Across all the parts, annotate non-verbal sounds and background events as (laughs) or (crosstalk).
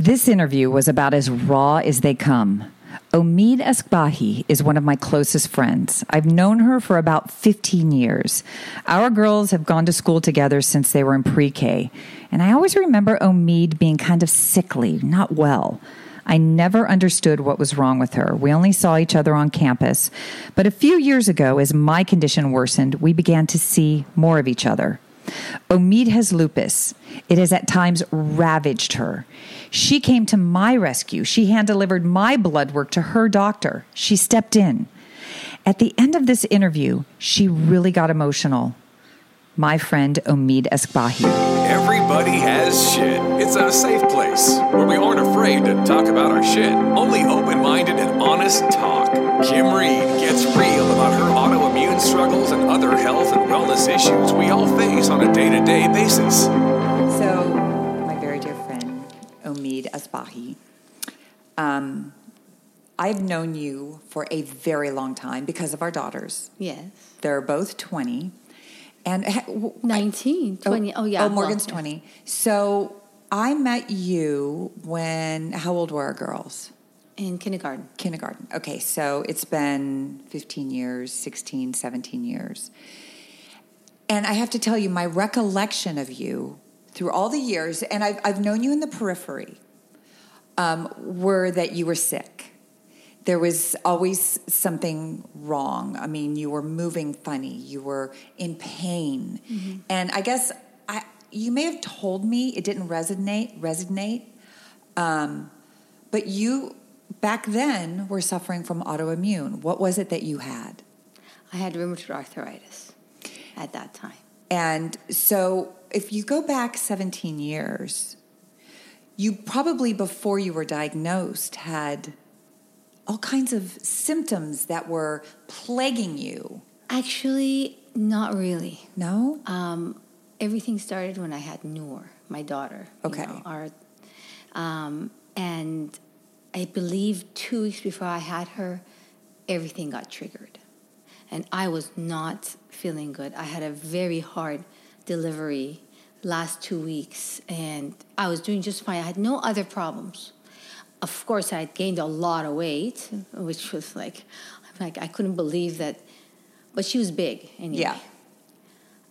This interview was about as raw as they come. Omid Eskbahi is one of my closest friends. I've known her for about 15 years. Our girls have gone to school together since they were in pre K, and I always remember Omid being kind of sickly, not well. I never understood what was wrong with her. We only saw each other on campus. But a few years ago, as my condition worsened, we began to see more of each other. Omid has lupus. It has at times ravaged her. She came to my rescue. She hand delivered my blood work to her doctor. She stepped in. At the end of this interview, she really got emotional. My friend Omid Eskbahi. Everybody has shit. It's a safe place where we aren't afraid to talk about our shit. Only open minded and honest talk. Kim Reed gets real about her autoimmune struggles and other health and wellness issues we all face on a day to day basis. So, my very dear friend, Omid Asbahi, um, I've known you for a very long time because of our daughters. Yes. They're both 20. And ha- w- 19, 20. Oh, yeah. Oh, well, Morgan's yeah. 20. So, I met you when, how old were our girls? In kindergarten. Kindergarten. Okay, so it's been 15 years, 16, 17 years. And I have to tell you, my recollection of you through all the years, and I've, I've known you in the periphery, um, were that you were sick. There was always something wrong. I mean, you were moving funny, you were in pain. And I guess I, you may have told me it didn't resonate, resonate. Um, but you, back then, we were suffering from autoimmune. What was it that you had? I had rheumatoid arthritis at that time. And so, if you go back 17 years, you probably, before you were diagnosed, had all kinds of symptoms that were plaguing you. Actually, not really. No? Um, everything started when I had Noor, my daughter. you Okay. know, our, um, and I believe two weeks before I had her, everything got triggered. And I was not feeling good. I had a very hard delivery last two weeks, and I was doing just fine. I had no other problems. Of course, I had gained a lot of weight, which was like, I'm like I couldn't believe that. But she was big anyway Yeah.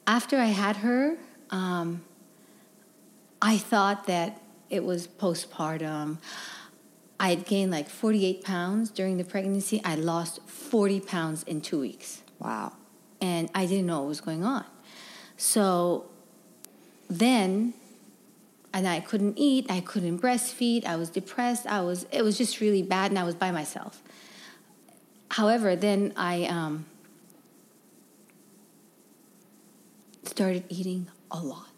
after I had her, um, I thought that it was postpartum. I had gained like 48 pounds during the pregnancy. I lost 40 pounds in two weeks. Wow. And I didn't know what was going on. So then, and I couldn't eat, I couldn't breastfeed, I was depressed, I was, it was just really bad, and I was by myself. However, then I um, started eating a lot.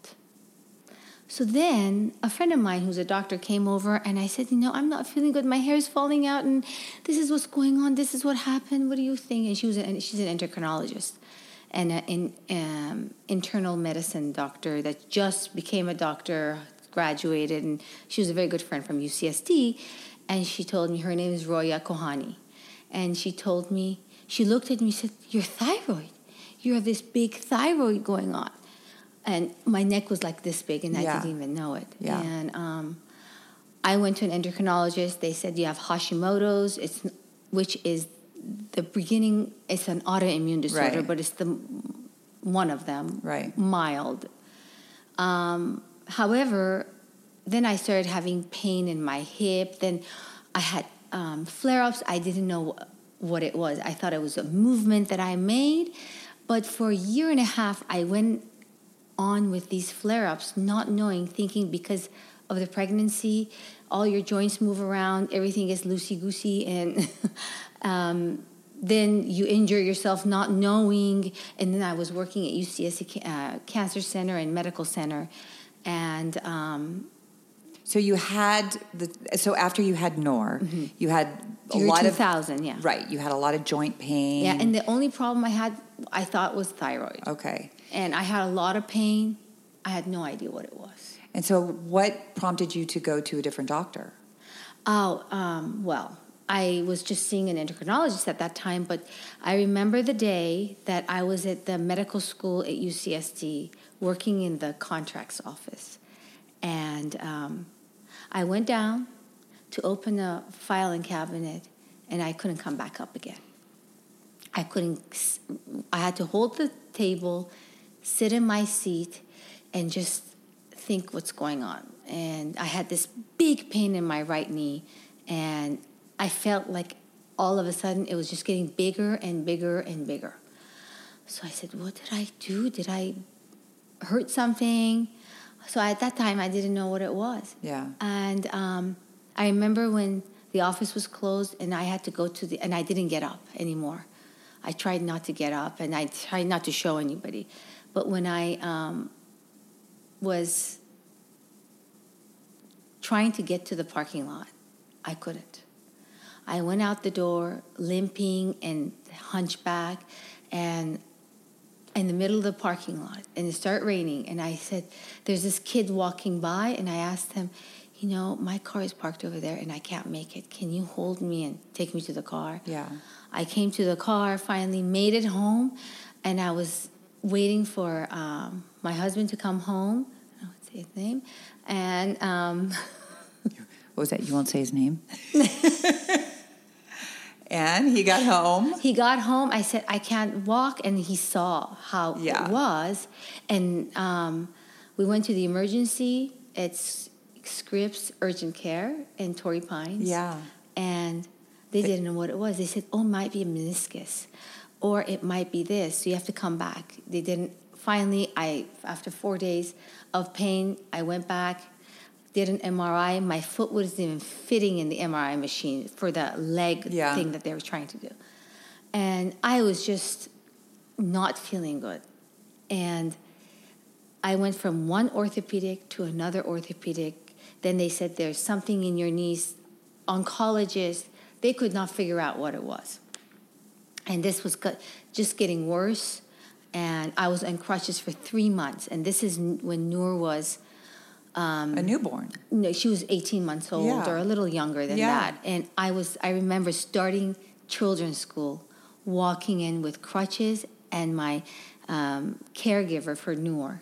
So then a friend of mine who's a doctor came over and I said, You know, I'm not feeling good. My hair is falling out and this is what's going on. This is what happened. What do you think? And she was an, she's an endocrinologist and an um, internal medicine doctor that just became a doctor, graduated, and she was a very good friend from UCSD. And she told me her name is Roya Kohani. And she told me, she looked at me and said, Your thyroid. You have this big thyroid going on. And my neck was like this big, and Yeah. I didn't even know it. Yeah. And um, I went to an endocrinologist. They said you have Hashimoto's, it's which is the beginning. It's an autoimmune disorder, Right. but it's the one of them. Right. Mild. Um, however, then I started having pain in my hip. Then I had um, flare ups. I didn't know what it was. I thought it was a movement that I made. But for a year and a half, I went on with these flare ups, not knowing, thinking because of the pregnancy, all your joints move around, everything is loosey goosey, and (laughs) um, then you injure yourself not knowing. And then I was working at UCSD uh, Cancer Center and Medical Center, and um, So you had the so after you had Noor, you had a year lot 2000, of yeah. right. You had a lot of joint pain. yeah, and the only problem I had, I thought was thyroid, okay. and I had a lot of pain. I had no idea what it was. And so, what prompted you to go to a different doctor? Oh, um, well, I was just seeing an endocrinologist at that time, but I remember the day that I was at the medical school at UCSD working in the contracts office. And um, I went down to open a filing cabinet and I couldn't come back up again. I couldn't, I had to hold the table, sit in my seat, and just think what's going on. And I had this big pain in my right knee, and I felt like all of a sudden it was just getting bigger and bigger and bigger. So I said, What did I do? Did I hurt something? So at that time, I didn't know what it was. Yeah. And um, I remember when the office was closed and I had to go to the, and I didn't get up anymore. I tried not to get up and I tried not to show anybody. But when I um, was trying to get to the parking lot, I couldn't. I went out the door limping and hunchback and in the middle of the parking lot and it started raining and I said, There's this kid walking by and I asked him, you know, my car is parked over there and I can't make it. Can you hold me and take me to the car? Yeah. I came to the car, finally made it home, and I was waiting for um, my husband to come home. I won't say his name. And um, (laughs) What was that? You won't say his name. (laughs) and he got home. he got home. I said, I can't walk. And he saw how Yeah. it was. And um, we went to the emergency. It's Scripps Urgent Care in Torrey Pines. Yeah. And they didn't know what it was. They said, oh, it might be a meniscus or it might be this. So you have to come back. They didn't. Finally, I after four days of pain, I went back, did an MRI. My foot wasn't even fitting in the MRI machine for the leg Yeah. thing that they were trying to do. And I was just not feeling good. And I went from one orthopedic to another orthopedic. Then they said there's something in your knees. Oncologists, they could not figure out what it was. And this was just getting worse. And I was on crutches for three months. And this is when Noor was, a newborn. no, she was 18 months old Yeah. or a little younger than Yeah. that. And I was, I remember starting children's school, walking in with crutches and my um, caregiver for Noor.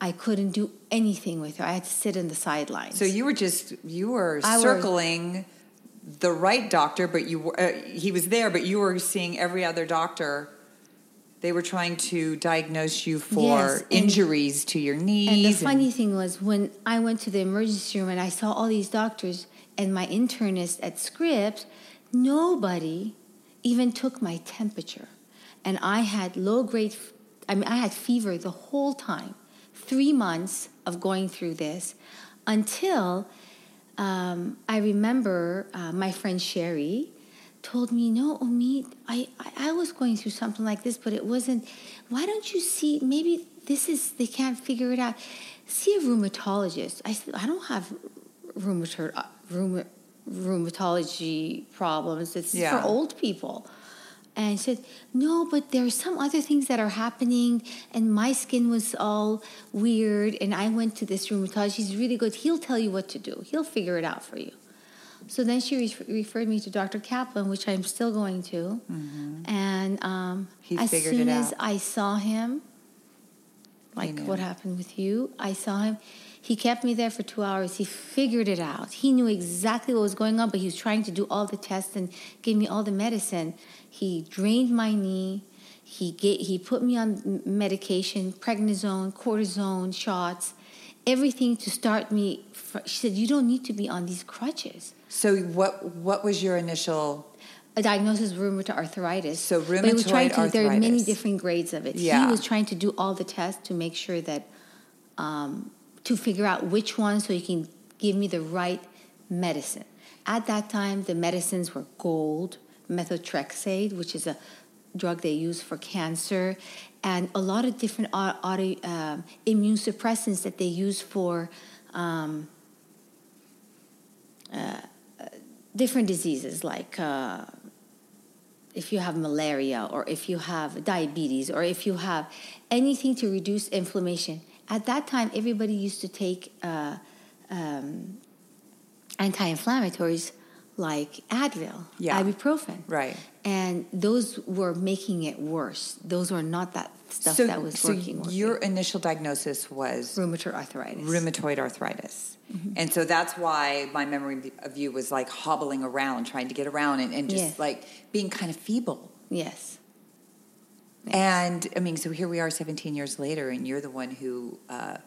I couldn't do anything with her. I had to sit in the sidelines. So you were just you were I were- circling the right doctor, but you were, uh, he was there, but you were seeing every other doctor. They were trying to diagnose you for Yes, and- injuries to your knees. And the funny thing was when I went to the emergency room and I saw all these doctors and my internist at Scripps, nobody even took my temperature. And I had low grade, I mean, I had fever the whole time, three months of going through this until um, I remember uh, my friend Sherry told me, no, Omid, I, I, I was going through something like this, but it wasn't. Why don't you see, maybe this is, they can't figure it out. See a rheumatologist. I said, I don't have rheumato- uh, rheumatology problems. It's Yeah. for old people. And I said, no, but there are some other things that are happening, and my skin was all weird. And I went to this rheumatologist. He's really good. He'll tell you what to do. He'll figure it out for you. So then she re- referred me to Dr. Kaplan, which I'm still going to. And um, as soon as. I saw him, like what happened with you, I saw him. He kept me there for two hours. He figured it out. He knew exactly what was going on, but he was trying to do all the tests and give me all the medicine. He drained my knee. He ga he put me on medication, prednisone, cortisone shots, everything to start me. fr she said, "You don't need to be on these crutches." so what what was your initial? a diagnosis of rheumatoid arthritis. So But he was trying rheumatoid to, There are many different grades of it. Yeah. He was trying to do all the tests to make sure that, um, to figure out which one so he can give me the right medicine. At that time, the medicines were gold, methotrexate, which is a drug they use for cancer, and a lot of different au- auto, um immune suppressants that they use for um, uh, different diseases like uh, if you have malaria or if you have diabetes or if you have anything to reduce inflammation. At that time, everybody used to take uh, um, anti-inflammatories like Advil, Yeah. ibuprofen, Right. and those were making it worse. Those were not that stuff so, that was so working. working. your initial diagnosis was rheumatoid arthritis. rheumatoid arthritis. Mm-hmm. And so that's why my memory of you was like hobbling around, trying to get around and, and just Yes. like being kind of feeble. yes. And I mean, so here we are 17 years later, and you're the one who uh,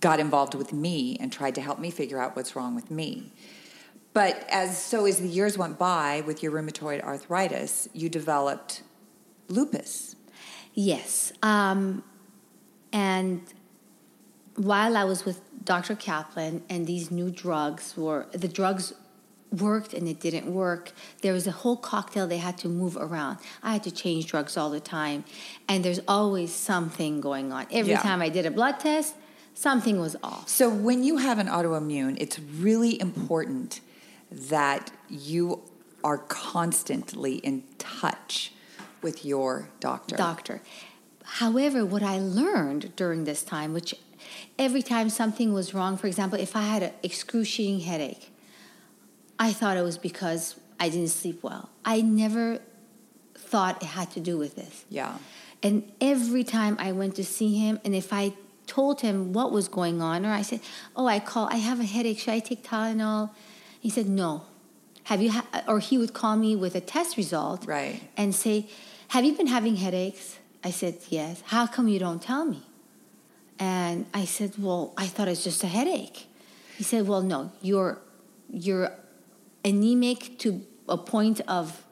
got involved with me and tried to help me figure out what's wrong with me. But as so as the years went by with your rheumatoid arthritis, you developed lupus. Yes. Um, and while I was with Dr. Kaplan and these new drugs were, the drugs worked and it didn't work. There was a whole cocktail they had to move around. I had to change drugs all the time. And there's always something going on. Every Yeah. time I did a blood test, something was off. So when you have an autoimmune, it's really important that you are constantly in touch with your doctor. doctor. However, what I learned during this time, which every time something was wrong, for example, if I had an excruciating headache, I thought it was because I didn't sleep well. I never thought it had to do with this. Yeah. And every time I went to see him, and if I told him what was going on, or I said, "Oh, I call, I have a headache. Should I take Tylenol?" He said, "No." Have you? Ha-? Or he would call me with a test result, Right. and say, "Have you been having headaches?" I said, "Yes." How come you don't tell me? And I said, "Well, I thought it's just a headache." He said, "Well, no, you're you're anemic to a point of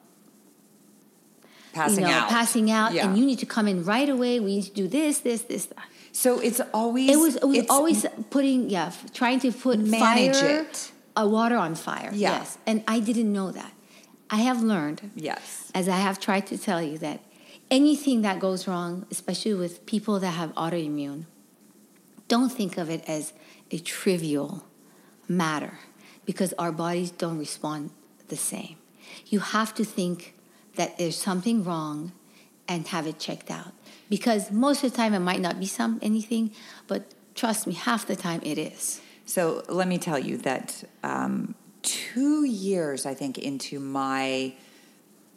Passing you know, out. passing out, Yeah. and you need to come in right away. We need to do this, this, this, that. So it's always It was, it was always putting, yeah, trying to put Manage fire, it. a water on fire. Yeah. Yes, and I didn't know that. I have learned, yes. as I have tried to tell you, that anything that goes wrong, especially with people that have autoimmune, don't think of it as a trivial matter because our bodies don't respond the same. You have to think that there's something wrong and have it checked out because most of the time it might not be some anything, but trust me, half the time it is. So let me tell you that um, two years, I think, into my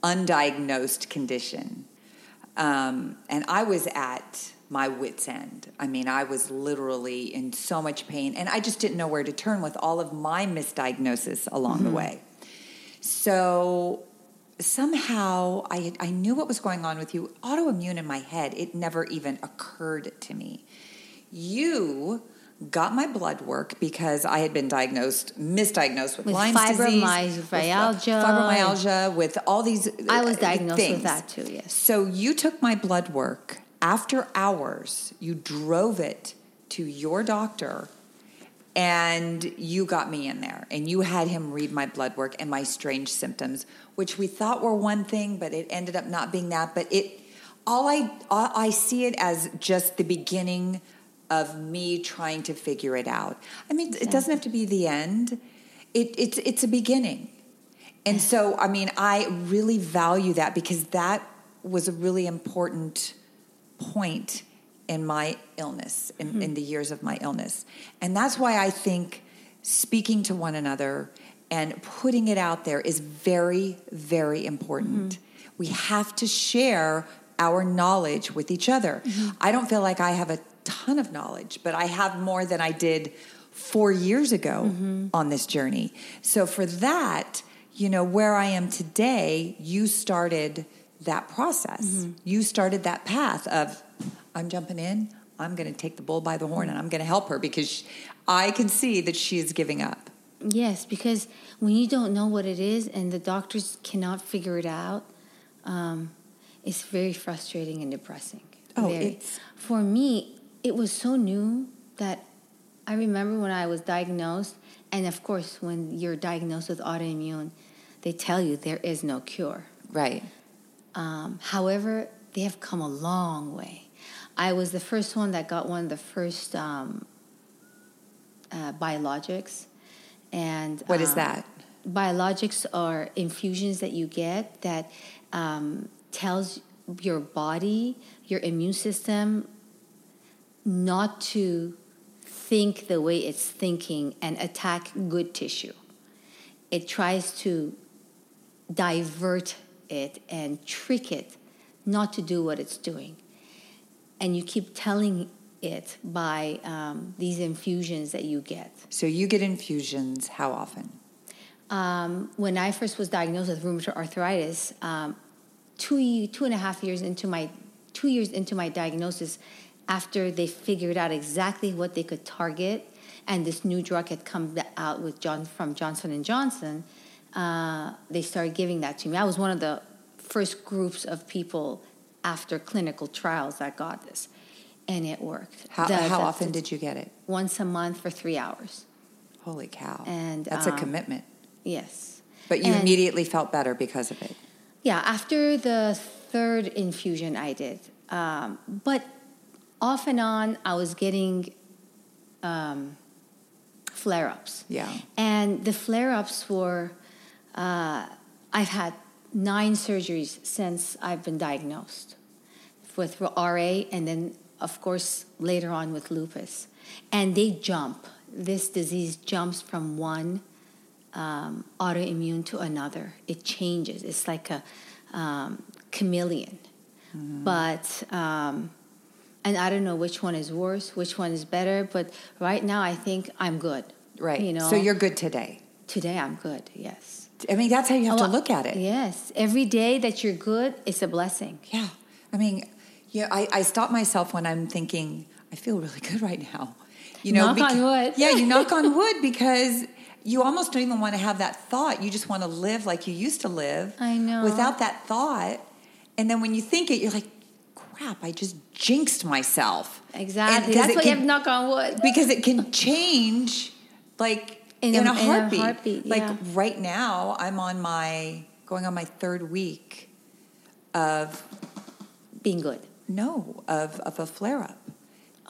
undiagnosed condition, um, and I was at my wits' end. I mean, I was literally in so much pain, and I just didn't know where to turn with all of my misdiagnosis along the way. So somehow I, I knew what was going on with you. Autoimmune in my head, it never even occurred to me. You got my blood work because I had been diagnosed, misdiagnosed with, With Lyme's disease, with, fibromyalgia. fibromyalgia, with all these. I was uh, diagnosed things. with that too, yes. So you took my blood work after hours. You drove it to your doctor, and you got me in there, and you had him read my blood work and my strange symptoms, which we thought were one thing, but it ended up not being that. But it, all I, all, I see it as just the beginning of me trying to figure it out. I mean, it doesn't have to be the end. It, it's it's a beginning. And so, I mean, I really value that because that was a really important point in my illness, in, mm-hmm. in the years of my illness. And that's why I think speaking to one another and putting it out there is very, very important. Mm-hmm. We have to share our knowledge with each other. Mm-hmm. I don't feel like I have a ton of knowledge, but I have more than I did four years ago on this journey. So for that, you know, where I am today, you started that process. You started that path of, I'm jumping in, I'm going to take the bull by the horn and I'm going to help her because I can see that she is giving up. Yes, because when you don't know what it is and the doctors cannot figure it out, um, it's very frustrating and depressing. Oh, Very. it's- For me, it was so new that I remember when I was diagnosed, and of course, when you're diagnosed with autoimmune, they tell you there is no cure. Right. Um, however, they have come a long way. I was the first one that got one of the first um, uh, biologics, and What is um, that? Biologics are infusions that you get that um, tells your body, your immune system, not to think the way it's thinking and attack good tissue. It tries to divert it and trick it not to do what it's doing. And you keep telling it by um, these infusions that you get. So you get infusions how often? Um, when I first was diagnosed with rheumatoid arthritis, um, two two and a half years into my two years into my diagnosis, after they figured out exactly what they could target, and this new drug had come out with John from Johnson and Johnson, uh, they started giving that to me. I was one of the first groups of people after clinical trials that got this, and it worked. How, The- how often did you get it? Once a month for three hours. Holy cow. And, That's a um, commitment. Yes. But you and- immediately felt better because of it. Yeah, after the third infusion, I did. Um, but off and on, I was getting um, flare ups. Yeah. And the flare ups were, uh, I've had nine surgeries since I've been diagnosed with RA, and then, of course, later on with lupus. And they jump. This disease jumps from one um, autoimmune to another. It changes. It's like a um, chameleon. But, um, and I don't know which one is worse, which one is better, but right now I think I'm good. Right. You know, So you're good today. today I'm good, yes. I mean, that's how you have Oh, to look at it. Yes. Every day that you're good, it's a blessing. Yeah. I mean, yeah, I, I stop myself when I'm thinking, I feel really good right now. You know, Knock on wood. Yeah, you knock on (laughs) wood because you almost don't even want to have that thought. You just want to live like you used to live. I know. Without that thought. And then when you think it, you're like, crap, I just jinxed myself. And Exactly. 'cause That's why you have knock on wood. because it can change like in, In a, a- in a heartbeat. heartbeat, Like yeah. right now, I'm on my going on my third week of Being good. no of of a flare up,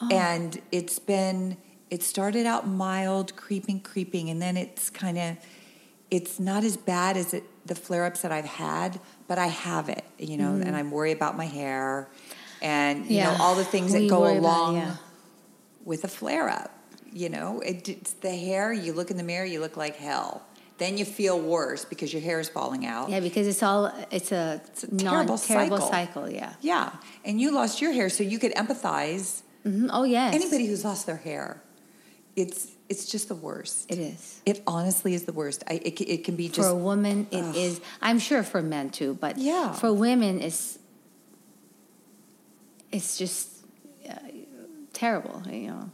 Oh. and it's been it started out mild, creeping, creeping, and then it's kind of it's not as bad as it the flare ups that I've had, but I have it, you know, and I'm worried about my hair, and you know Mm. All the things that We go worry about- along yeah. with a flare up. You know, it, it's the hair. You look in the mirror, you look like hell. Then you feel worse because your hair is falling out. Yeah, because it's all it's a, It's a non terrible terrible cycle. cycle. Yeah. Yeah, and you lost your hair, so you could empathize. Mhm. Oh yes. Anybody who's lost their hair, it's it's just the worst. It is. It honestly is the worst. I, it, it can be just for a woman, it is. I'm sure for men too, but Yeah. for women, it's it's just uh, terrible. You know,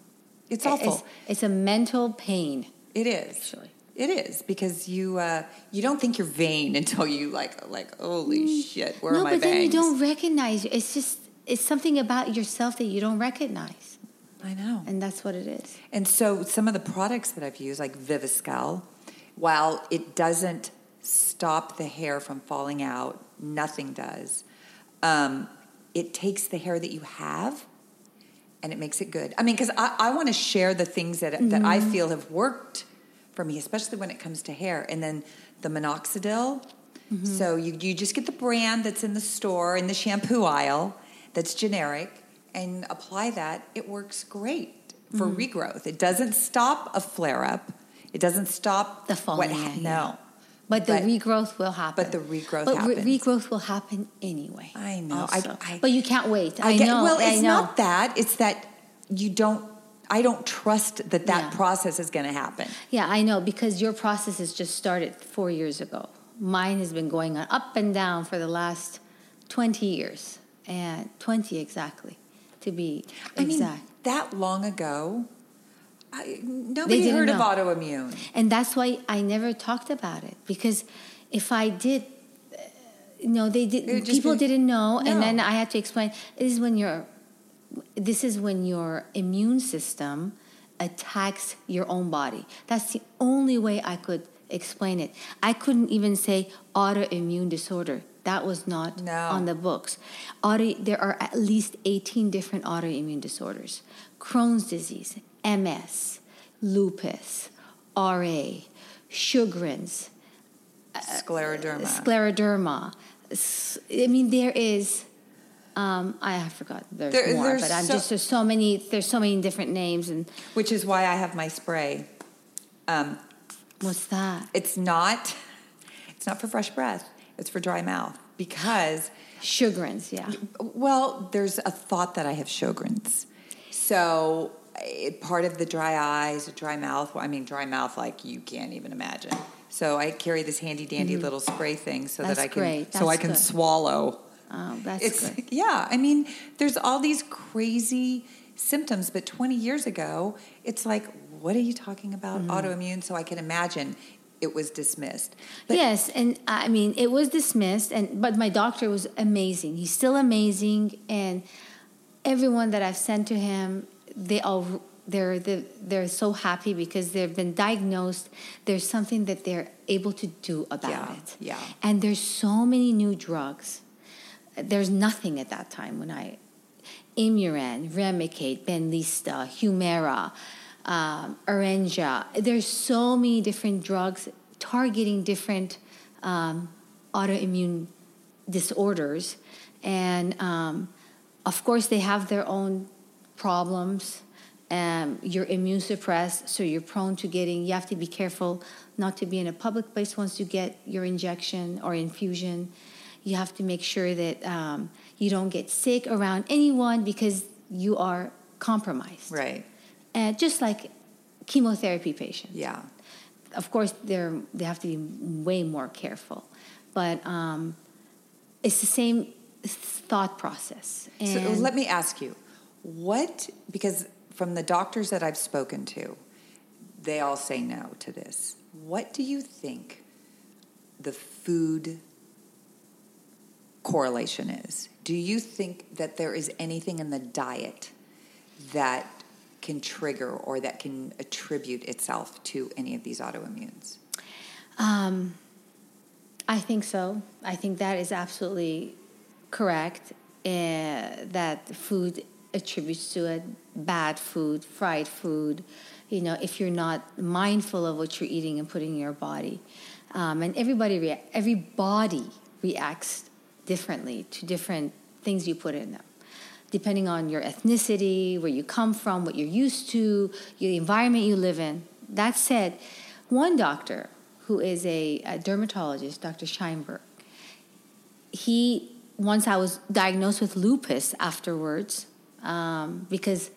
it's awful. It's, it's a mental pain. it is. Actually. It is because you uh, you don't think you're vain (laughs) until you like like holy shit where Mm. no, are my but then you don't recognize. It's just it's something about yourself that you don't recognize, I know. and that's what it is. And so some of the products that I've used, like Viviscal, while it doesn't stop the hair from falling out, nothing does. Um, it takes the hair that you have and it makes it good. I mean, because I, I want to share the things that, that I Mm-hmm. feel have worked for me, especially when it comes to hair. And then the minoxidil. Mm-hmm. So you, you just get the brand that's in the store in the shampoo aisle that's generic and apply that. It works great for Mm-hmm. regrowth. It doesn't stop a flare up. It doesn't stop The falling what- out, No. yeah. But the But- regrowth will happen. but the regrowth But re- regrowth will happen anyway. I know. I- I- but you can't wait. I, get- know. Well, I it's know. not that. It's that you don't. I don't trust that that Yeah. process is going to happen. Yeah, I know because your process has just started four years ago. Mine has been going on up and down for the last 20 years, and 20 exactly to be I mean, exact. that long ago, I, nobody heard of autoimmune. and that's why I never talked about it because if I did, uh, you know, they did. It would just People be- didn't know, No. and then I had to explain. This is when your, this is when your immune system attacks your own body. That's the only way I could explain it. I couldn't even say autoimmune disorder. That was not No. on the books. Auto, there are at least 18 different autoimmune disorders Crohn's disease, MS, lupus, RA, Sjogren's, Scleroderma. scleroderma. S- I mean, there is. Um, I have forgot. There's There- more, there's but I'm so- just there's so many. There's so many different names, and which is why I have my spray. Um, what's that? it's not. It's not for fresh breath. It's for dry mouth because Sjogren's, yeah. Well, there's a thought that I have Sjogren's. So it, part of the dry eyes, dry mouth. I mean, dry mouth like you can't even imagine. So I carry this handy dandy little spray thing so Mm-hmm. That's that I can so I can good. swallow. Oh, that's It's good. (laughs) yeah. I mean, there's all these crazy symptoms, but 20 years ago, it's like, what are you talking about? Mm-hmm. Autoimmune. So I can imagine it was dismissed. But yes, and I mean it was dismissed, and but my doctor was amazing. He's still amazing, and everyone that I've sent to him, they all they're they're, they're so happy because they've been diagnosed. There's something that they're able to do about Yeah, it. yeah. And there's so many new drugs. There's nothing at that time when I Imuran, Remicade, Benlysta Humira, um, Orencia. There's so many different drugs targeting different um, autoimmune disorders, and um, of course they have their own problems. Um, you're immune suppressed, so you're prone to getting. You have to be careful not to be in a public place once you get your injection or infusion. You have to make sure that um, you don't get sick around anyone because you are compromised. right. And just like chemotherapy patients Yeah. of course they're they have to be way more careful but um, it's the same thought process and So let me ask you, what, because from the doctors that I've spoken to, they all say no to this. What do you think the food correlation is? Do you think that there is anything in the diet that can trigger or that can attribute itself to any of these autoimmunes? um, i think so i think that is absolutely correct uh, that food attributes to it bad food fried food you know if you're not mindful of what you're eating and putting in your body. Um, and everybody rea- every body reacts differently to different things you put in them. Depending on your ethnicity where you come from what you're used to your environment you live in. That said one doctor who is a, a dermatologist dr scheinberg he once I was diagnosed with lupus afterwards um, because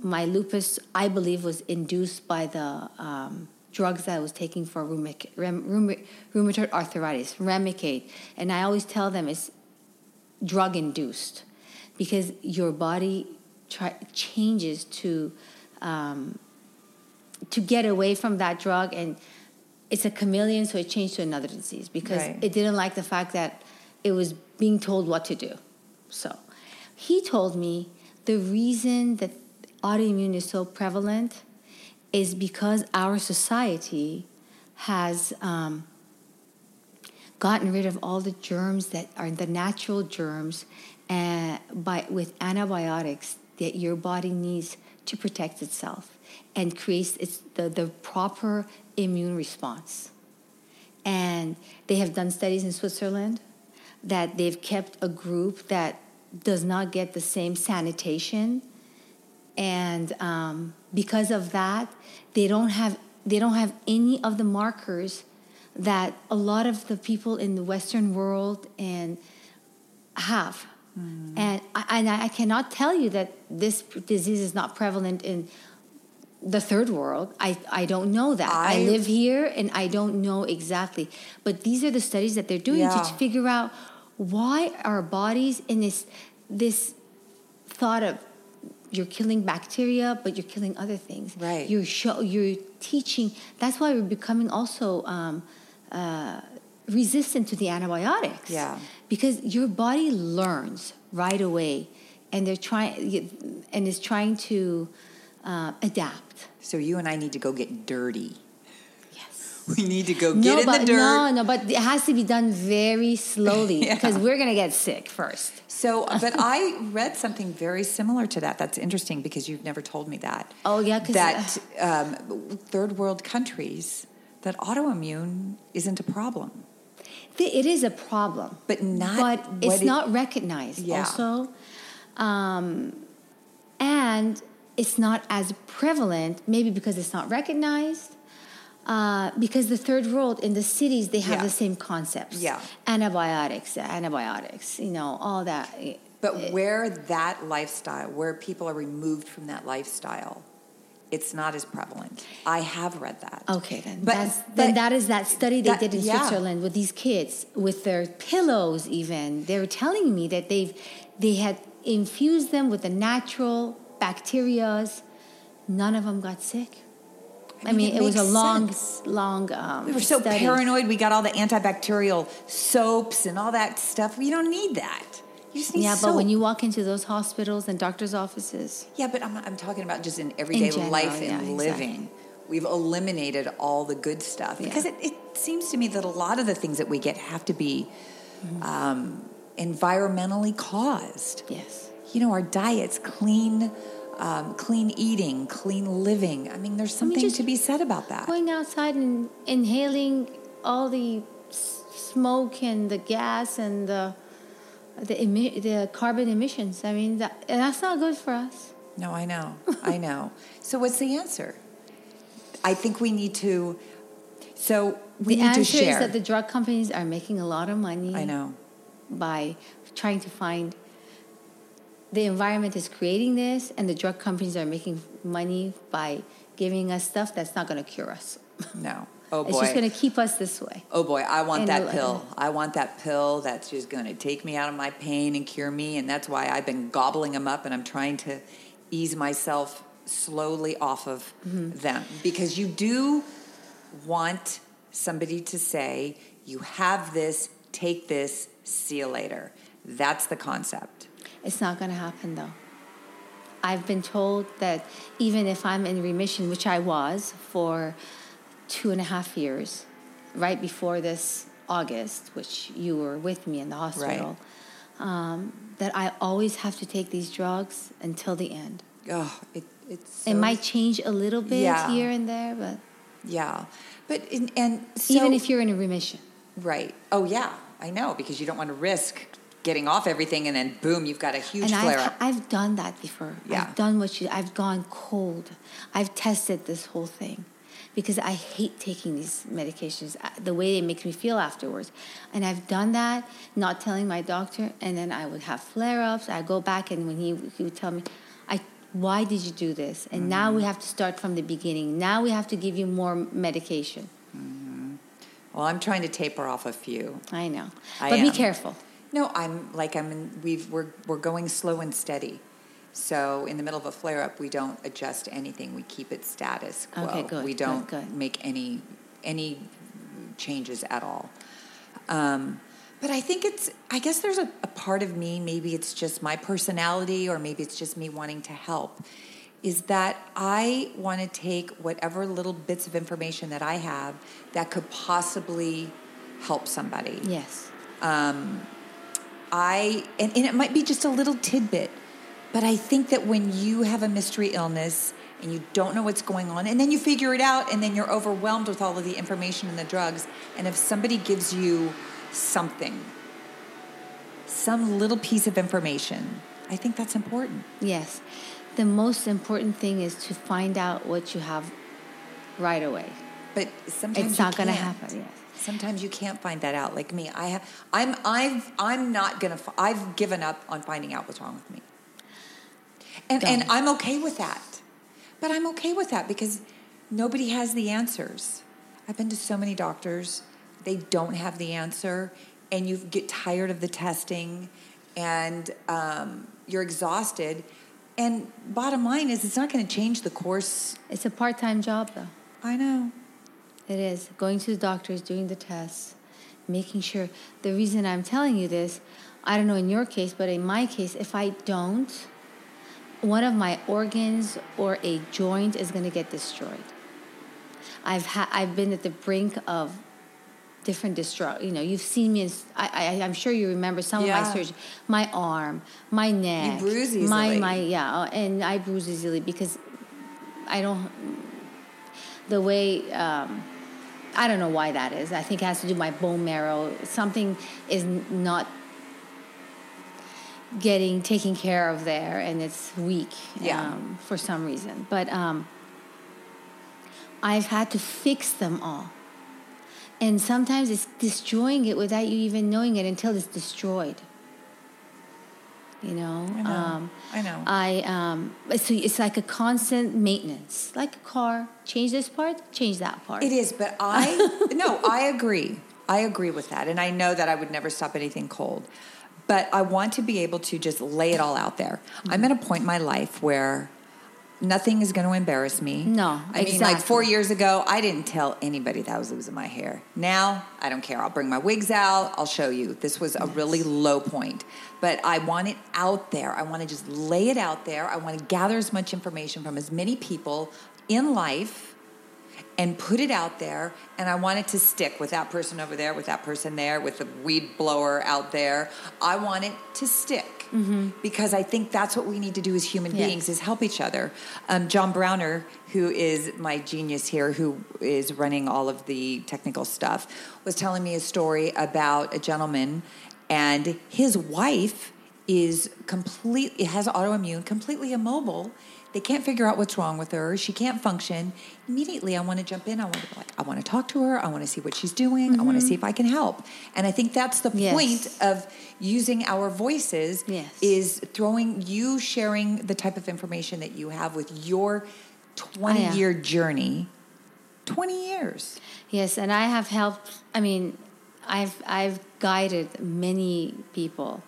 my lupus I believe was induced by the um, drugs that I was taking for rheumatoid, rheum, rheumatoid arthritis, Remicade, and I always tell them it's drug induced because your body try, changes to um, to get away from that drug and it's a chameleon so it changed to another disease because Right. it didn't like the fact that it was being told what to do so he told me the reason that autoimmune is so prevalent is because our society has um, gotten rid of all the germs that are the natural germs uh, by with antibiotics that your body needs to protect itself and creates its the, the proper immune response. And they have done studies in switzerland that they've kept a group that does not get the same sanitation. And um, because of that they don't have they don't have any of the markers that a lot of the people in the western world and have. And I, and I cannot tell you that this disease is not prevalent in the third world. I, I don't know that. I, I- live here and i don't know exactly. But these are the studies that they're doing Yeah. to figure out why our bodies in this this thought of you're killing bacteria, but you're killing other things. Right. You're show, you're teaching. That's why we're becoming also um, uh, resistant to the antibiotics. Yeah. Because your body learns right away, and they're trying and is trying to uh, adapt. So you and I need to go get dirty. (laughs) We need to go No, get in but the dirt. no, no, but it has to be done very slowly (laughs) Yeah. because we're gonna get sick first. So, (laughs) but I read something very similar to that. That's interesting because you've never told me that. Oh, yeah, that um, third world countries that autoimmune isn't a problem. It is a problem, But not But it's it- not recognized. Yeah. Also, um, and it's not as prevalent. Maybe because it's not recognized. Uh, because the third world in the cities they have Yeah. the same concepts. Yeah. Antibiotics, antibiotics, you know, all that. But where that lifestyle, where people are removed from that lifestyle, it's not as prevalent. I have read that. Okay, then But- that's, but then that is that study they that- did in yeah. Switzerland with these kids with their pillows. Even they were telling me that they've they had infused them with the natural bacterias. None of them got sick. I mean, it it, was a long, sense. long. Um, We were so study. paranoid. We got all the antibacterial soaps and all that stuff. You don't need that. You just need soap. Yeah, soap. but when you walk into those hospitals and doctors' offices, Yeah, but I'm, I'm talking about just in everyday general, life yeah, and exactly. living. We've eliminated all the good stuff because Yeah. it, it seems to me that a lot of the things that we get have to be um, environmentally caused. yes, You know, our diets, clean, um, clean eating, clean living. I mean, there's something to be said about that. going outside and inhaling all the smoke and the gas and the the emi- the carbon emissions. I mean, that, that's not good for us. No, I know. I (laughs) know. So what's the answer? I think we need to. So we the need answer to share. is that the drug companies are making a lot of money. I know. by trying to find the environment is creating this and the drug companies are making money by giving us stuff that's not going to cure us (laughs) No. Oh boy. it's just going to keep us this way oh boy, I want And that pill. I want that pill that's just going to take me out of my pain and cure me. And that's why I've been gobbling them up and I'm trying to ease myself slowly off of Mm-hmm. them. Because you do want somebody to say, you have this, take this, see you later. That's the concept. It's not going to happen though. I've been told that even if i'm in remission which i was for two and a half years right before this august which you were with me in the hospital um, that i always have to take these drugs until the end. Oh, it, it's it might change a little bit Yeah. here and there, but yeah, but in, and so, even if you're in a remission. right, oh yeah, I know because you don't want to risk getting off everything and then boom, you've got a huge And flare I've, up. I've done that before. Yeah. I've done what you, I've gone cold. I've tested this whole thing because I hate taking these medications, uh, the way they make me feel afterwards. And I've done that, not telling my doctor, and then I would have flare ups. I go back, and when he, he would tell me, I, why did you do this? And now Mm-hmm. we have to start from the beginning. Now we have to give you more medication. Well, I'm trying to taper off a few. I know. I but be careful. No, I'm like I'm. In, we've we're we're going slow and steady. So in the middle of a flare up, we don't adjust anything. We keep it status quo. Okay, good, We don't good. make any any changes at all. Um, but I think it's. I guess there's a, a part of me. Maybe it's just my personality, or maybe it's just me wanting to help. Is that I want to take whatever little bits of information that I have that could possibly help somebody. Yes. I and, and it might be just a little tidbit, but I think that when you have a mystery illness and you don't know what's going on, and then you figure it out, and then you're overwhelmed with all of the information and the drugs, and if somebody gives you something, some little piece of information, I think that's important. Yes. The most important thing is to find out what you have right away. But sometimes It's not going to happen. Yes. Sometimes you can't find that out. Like me, I have. I'm. I've. I'm not gonna. I've given up on finding out what's wrong with me. And and I'm okay with that. But I'm okay with that because nobody has the answers. I've been to so many doctors. They don't have the answer, and you get tired of the testing, and um, you're exhausted. And bottom line is, it's not going to change the course. It's a part time job, though. I know. It is. Going to the doctors, doing the tests, making sure. The reason I'm telling you this, I don't know in your case, but in my case, if I don't, one of my organs or a joint is going to get destroyed. I've ha- I've been at the brink of different destroy. You know, you've seen me. In, I, I I'm sure you remember some of my surgery. My arm, my neck, bruise my easily. my yeah, uh, and I bruise easily because I don't the way um, I don't know why that is. I think it has to do with my bone marrow. Something is not getting taken care of there, and it's weak Yeah. um, for some reason. But um, I've had to fix them all. And sometimes it's destroying it without you even knowing it until it's destroyed. You know, I know. Um, I know. I um, so it's like a constant maintenance, like a car. Change this part, change that part. It is, but I (laughs) no, I agree. I agree with that, and I know that I would never stop anything cold. But I want to be able to just lay it all out there. I'm at a point in my life where nothing is going to embarrass me. No, I mean, like four years ago, I didn't tell anybody that I was losing my hair. Now, I don't care. I'll bring my wigs out. I'll show you. This was a really low point, but I want it out there. I want to just lay it out there. I want to gather as much information from as many people in life and put it out there and I want it to stick with that person over there, with that person there, with the weed blower out there. I want it to stick because I think that's what we need to do as human Yes. beings is help each other. Um, John Browner, who is my genius here, who is running all of the technical stuff, was telling me a story about a gentleman and his wife is completely has autoimmune, completely immobile. They can't figure out what's wrong with her. She can't function. Immediately, I want to jump in. I want to like, I want to talk to her. I want to see what she's doing. I want to mm-hmm. see if I can help. And I think that's the Yes. point of using our voices Yes. is throwing you sharing the type of information that you have with your 20 yeah. year journey. 20 years. Yes, and I have helped. I mean, I've I've guided many people,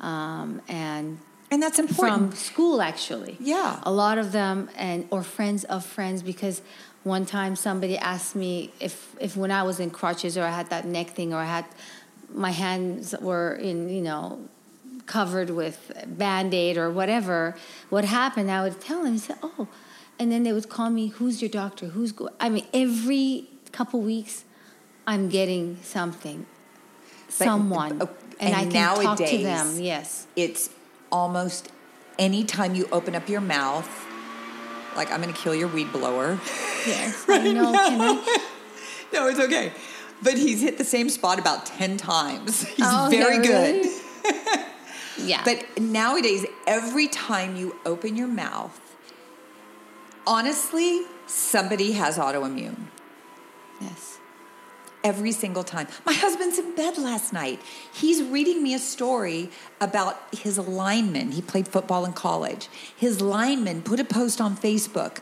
um, and And that's important from school actually. Yeah. a lot of them, and or friends of friends, because one time somebody asked me if if when I was in crutches or I had that neck thing or I had my hands were in you know covered with band-aid or whatever what happened i would tell them he said oh and then they would call me who's your doctor who's go-? i mean every couple weeks i'm getting something someone uh, and, and i can talk to nowadays- them yes It's almost anytime you open up your mouth, like I'm going to kill your weed blower. yes i know can I, (laughs) No, it's okay. But he's hit the same spot about 10 times. (laughs) He's Oh, very good. really? (laughs) yeah But nowadays, every time you open your mouth, honestly, somebody has autoimmune. yes Every single time. My husband's in bed last night. He's reading me a story about his lineman. He played football in college. His lineman put a post on Facebook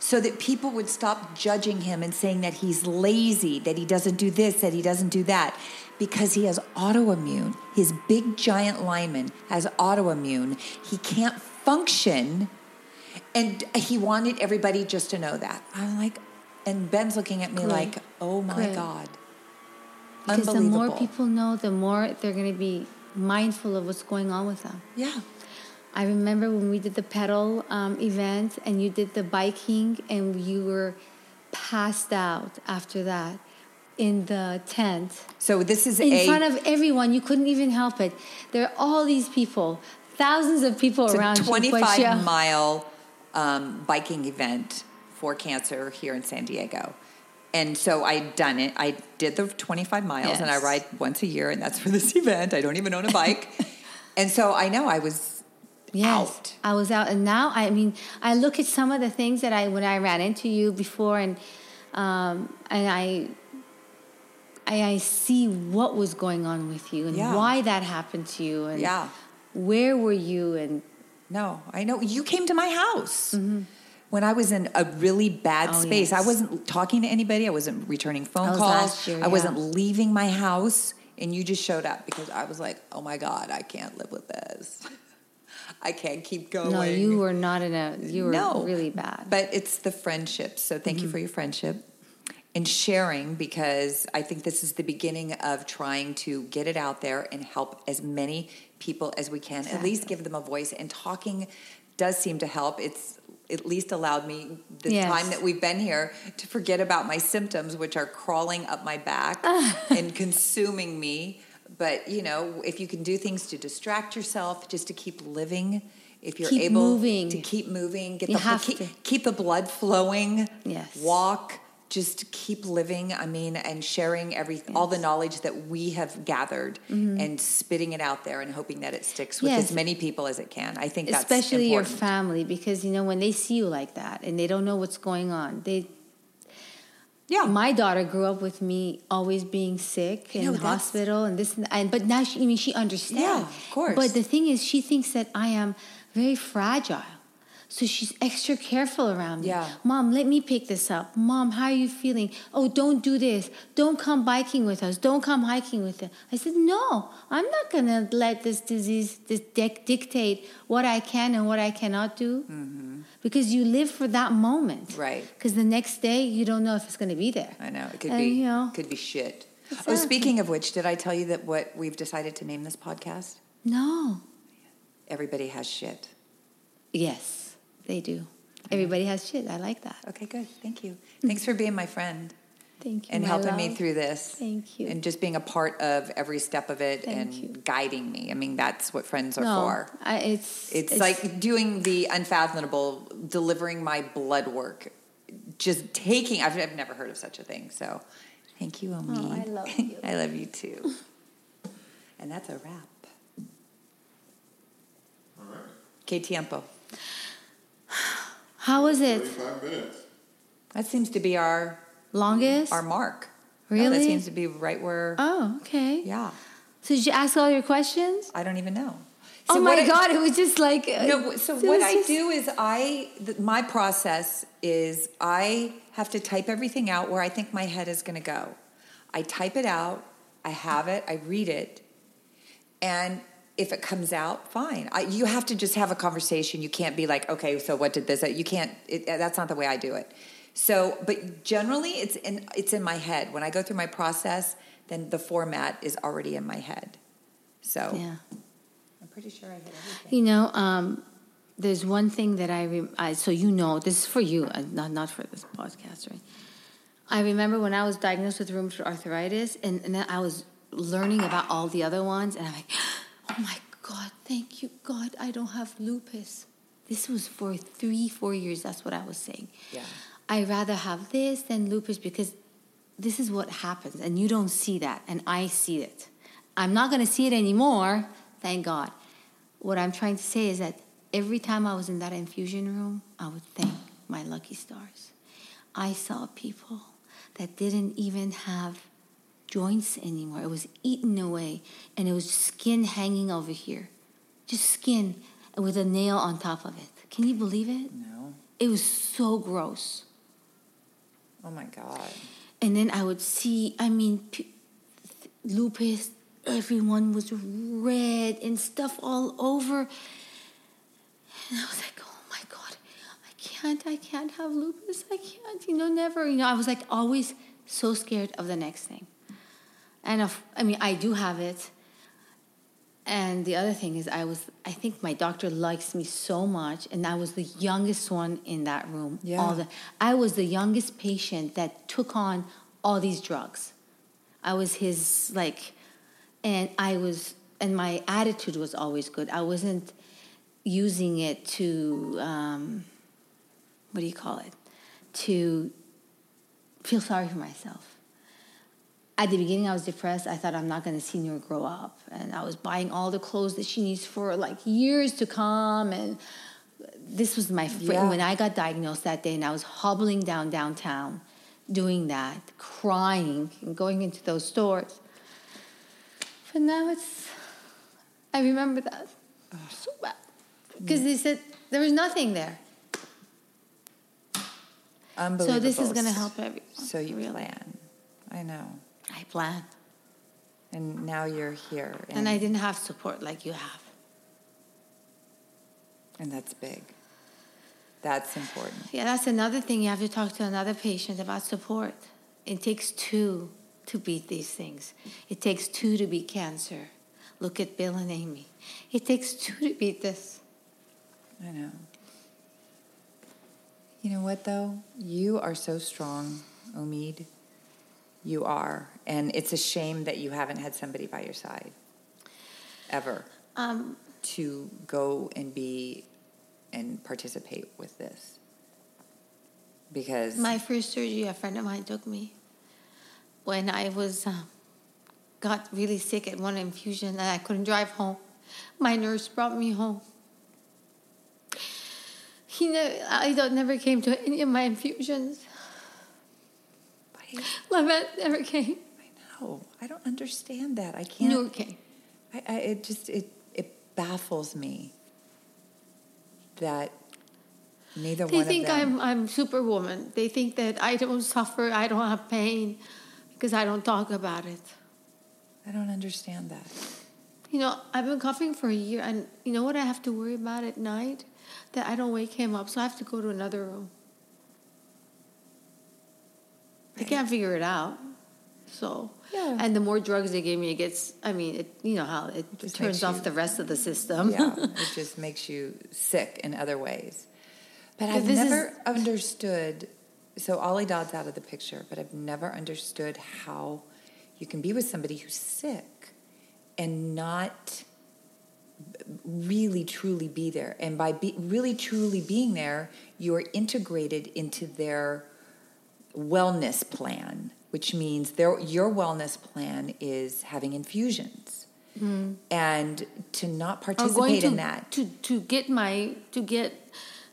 so that people would stop judging him and saying that he's lazy, that he doesn't do this, that he doesn't do that, because he has autoimmune. His big giant lineman has autoimmune. He can't function. And he wanted everybody just to know that. I'm like, and Ben's looking at me Great. like, oh my Great. God. Because the more people know the more they're going to be mindful of what's going on with them Yeah. I remember when we did the pedal um, event and you did the biking and you were passed out after that in the tent So this is in a front of everyone. You couldn't even help it. There are all these people, thousands of people it's around. 25 (laughs) mile um, biking event for cancer here in San Diego. And so I'd done it. I did the 25 miles and I ride once a year, and that's for this (laughs) event. I don't even own a bike. (laughs) and so I know I was Yes, out. I was out, and now I mean, I look at some of the things that I when I ran into you before, and um, and I, I I see what was going on with you and Yeah. why that happened to you, and Yeah. where were you, and No, I know. You came to my house when I was in a really bad. Oh, space. I wasn't talking to anybody. I wasn't returning phone was calls. year, I yeah. wasn't leaving my house. And you just showed up because I was like, oh my God, I can't live with this. (laughs) I can't keep going. no, you were not in a you were No. really bad. But it's the friendship. So thank Mm-hmm. you for your friendship and sharing because I think this is the beginning of trying to get it out there and help as many people as we can. At least give them a voice. And talking does seem to help. It's at least allowed me the Yes. time that we've been here to forget about my symptoms, which are crawling up my back (laughs) and consuming me. But you know, if you can do things to distract yourself, just to keep living, if you're Keep able moving. to keep moving, get You the keep, keep the blood flowing. Yes. Walk. Just keep living. I mean, and sharing every all the knowledge that we have gathered and spitting it out there and hoping that it sticks with Mm-hmm. Yes. as many people as it can. I think that's especially your family because you know when they see you like that and they don't know what's going on they Yeah. My daughter grew up with me always being sick in know, the hospital and this and, and but now she I mean she understands. Yeah, of course. But the thing is she thinks that I am very fragile. So she's extra careful around me. Yeah. Mom, let me pick this up. Mom, how are you feeling? Oh, don't do this. Don't come biking with us. Don't come hiking with us. I said, no, I'm not going to let this disease this dic- dictate what I can and what I cannot do. Because you live for that moment. Mm-hmm. Right. Because the next day, you don't know if it's going to be there. I know it could And, be you know. could be shit. Oh, speaking of which, did I tell you that what we've decided to name this podcast? No. Everybody has shit. Yes, they do. Everybody has shit. I like that. Okay, good. Thank you. Thanks for being my friend (laughs) Thank you. and my helping me through this. Thank you. And just being a part of every step of it Thank and you. guiding me. I mean, that's what friends are no, for. I, it's, It's, like doing the unfathomable, delivering my blood work, just taking. I've, I've never heard of such a thing. So, thank you, Omi. Oh, I love (laughs) you. I love you too. And that's a wrap. All right. Que tiempo. How was it? 35 minutes. That seems to be our Longest? our mark. No, that seems to be right where. oh, okay. yeah, So did you ask all your questions? I don't even know. oh my what I- God! It was just like uh, No, so it what was I just- do is I th- my process is I have to type everything out where I think my head is going to go. I type it out, I have it, I read it, and if it comes out, fine. I, you have to just have a conversation. You can't be like, okay, so what did this? You can't. It, that's not the way I do it. So, but generally, it's in it's in my head. When I go through my process, then the format is already in my head. So, Yeah. I'm pretty sure I hit everything. You know, um, there's one thing that I, rem- I so you know this is for you, uh, not not for this podcast, right? I remember when I was diagnosed with rheumatoid arthritis, and, and then I was learning about all the other ones, and I'm like, oh my god, thank you, God, I don't have lupus. This was for three, four years. That's what I was saying. Yeah. I rather have this than lupus because this is what happens, and you don't see that, and I see it. I'm not going to see it anymore, thank God. What I'm trying to say is that every time I was in that infusion room, I would thank my lucky stars. I saw people that didn't even have joints anymore. It was eaten away, and it was skin hanging over here, just skin with a nail on top of it. Can you believe it? No. It was so gross. Oh my god. And then I would see, I mean, p- lupus, everyone was red and stuff all over. And I was like, oh my God, I can't, I can't have lupus. I can't, you know, never. You know, I was like always so scared of the next thing. And I mean, I do have it. And the other thing is, I was, I think my doctor likes me so much, and I was the youngest one in that room. Yeah. All the, I was the youngest patient that took on all these drugs. I was his, like, and I was, and my attitude was always good. I wasn't using it to, um, what do you call it? To feel sorry for myself at the beginning I was depressed. I thought I'm not going to see her grow up, and I was buying all the clothes that she needs for like years to come. And this was my fr- Yeah. when I got diagnosed that day, and I was hobbling down downtown, doing that, crying, and going into those stores. But now it's, I remember that so bad because they said there was nothing there. Unbelievable. So this is going to help everyone. So you really. plan. I know. I plan, And now you're here. And, and I didn't have support like you have. and that's big. That's important. Yeah, that's another thing. You have to talk to another patient about support. It takes two to beat these things. It takes two to beat cancer. Look at Bill and Amy. It takes two to beat this. I know. You know what, though? You are so strong, Omid. You are. And it's a shame that you haven't had somebody by your side ever Um, to go and be and participate with this. Because my first surgery, a friend of mine took me when I was um, got really sick at one infusion and I couldn't drive home. My nurse brought me home. He never, I don't, never came to any of my infusions. Lavette never came. I. I don't understand that. I can't. Never came. I, I, it just it it baffles me that neither They one think of them. I'm I'm superwoman. They think that I don't suffer, I don't have pain because I don't talk about it. I don't understand that. You know, I've been coughing for a year, and you know what I have to worry about at night? That I don't wake him up, so I have to go to another room. They can't figure it out. So, Yeah. and the more drugs they give me, it gets. I mean, it you know how it Just turns off you- the rest of the system. yeah, (laughs) it just makes you sick in other ways. But I've this is- never understood. So Ollie Dodd's out of the picture, but I've never understood how you can be with somebody who's sick and not really truly be there. And by be, really truly being there, you are integrated into their wellness plan, which means their your wellness plan is having infusions. And to not participate to, in that. to to get my to get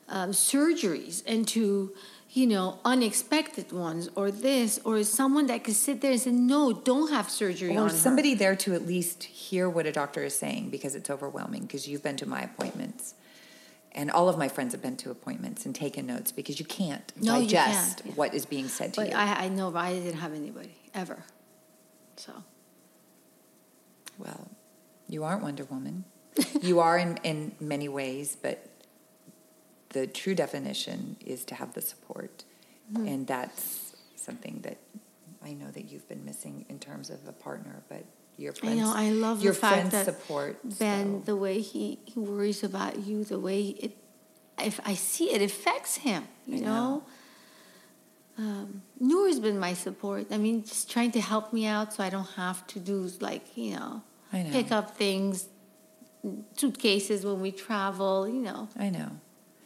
um, surgeries and to you know unexpected ones or this or someone that could sit there and say no don't have surgery or somebody there to at least hear what a doctor is saying because it's overwhelming because you've been to my appointments and all of my friends have been to appointments and taken notes because you can't No, you digest can't, yeah. what is being said to but you. I, I know I didn't have anybody ever. So. Well you aren't wonder woman. You are in, in many ways but the true definition is to have the support. Mm-hmm. and that's something that i know that you've been missing in terms of a partner but your friends know I love your the fact friends that support Ben so- the way he, he worries about you the way it if I see it affects him you I know, know. Um, Noor's been my support. I mean, just trying to help me out so I don't have to do like you know, I know. pick up things, suitcases when we travel. You know, I know.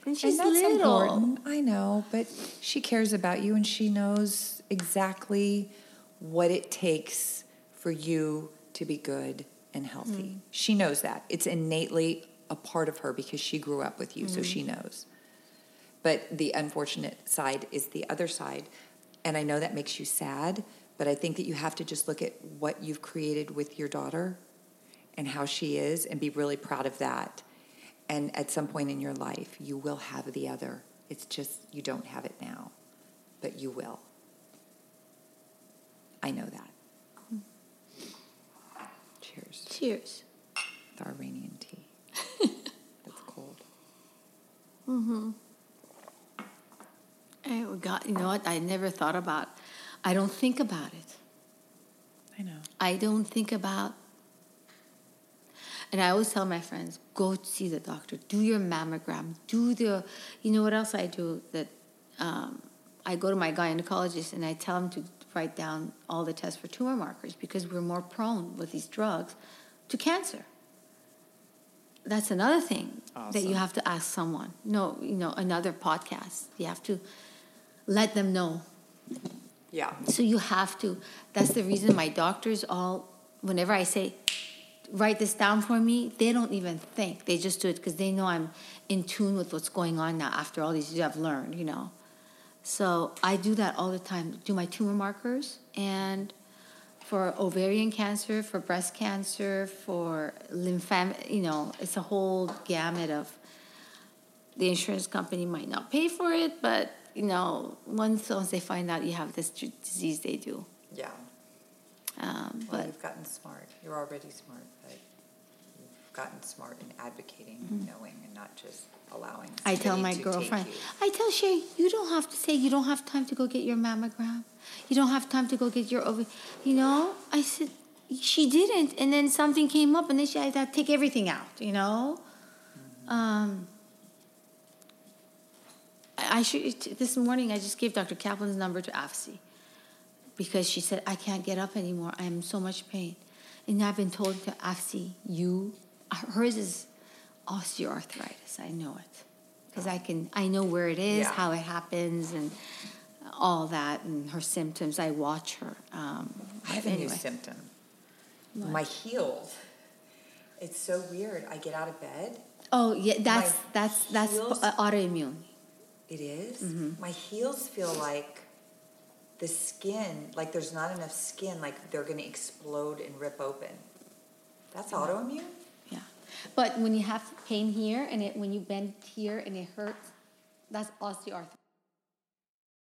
and she's and that's little. important. I know, but she cares about you and she knows exactly what it takes for you to be good and healthy. Mm. She knows that. It's innately a part of her because she grew up with you, so Mm. she knows. But the unfortunate side is the other side. And I know that makes you sad, but I think that you have to just look at what you've created with your daughter and how she is and be really proud of that. And at some point in your life, you will have the other. It's just you don't have it now, but you will. I know that. Cheers. Our Iranian tea. (laughs) That's cold. Mm-hmm. I got you know what I never thought about. I don't think about it. I know. I don't think about. And I always tell my friends, go see the doctor, do your mammogram, do the, you know what else I do? That um, I go to my gynecologist and I tell him to write down all the tests for tumor markers because we're more prone with these drugs to cancer. That's another thing that you have to ask someone. No, you know, another podcast. You have to let them know Yeah. so you have to. That's the reason my doctors all, whenever I say, write this down for me, they don't even think. They just do it because they know I'm in tune with what's going on now after all these years I've learned, you know. So I do that all the time. Do my tumor markers and for ovarian cancer, for breast cancer, for lymphoma, you know, it's a whole gamut of the insurance company might not pay for it, but you know, once once they find out you have this d- disease, they do. Yeah. Um, Well, but you've gotten smart. You're already smart, but gotten smart in advocating, knowing, and not just allowing. I tell my girlfriend. I tell Shay, you don't have to say you don't have time to go get your mammogram. You don't have time to go get your over. You know, I said she didn't, and then something came up, and then she had to take everything out. You know, um, I I should this morning. I just gave Dr. Kaplan's number to AFSI because she said I can't get up anymore. I'm in so much pain, and I've been told to AFSI, you, hers is osteoarthritis. I know it because I can. I know where it is, Yeah. how it happens, and all that, and her symptoms. I watch her. Um, I have a new anyway. symptom. My heels. It's so weird. I get out of bed. Oh yeah, that's that's that's heels- autoimmune. It is? Mm-hmm. My heels feel like the skin, like there's not enough skin, like they're going to explode and rip open. That's autoimmune? But when you have pain here and it when you bend here and it hurts, that's osteoarthritis.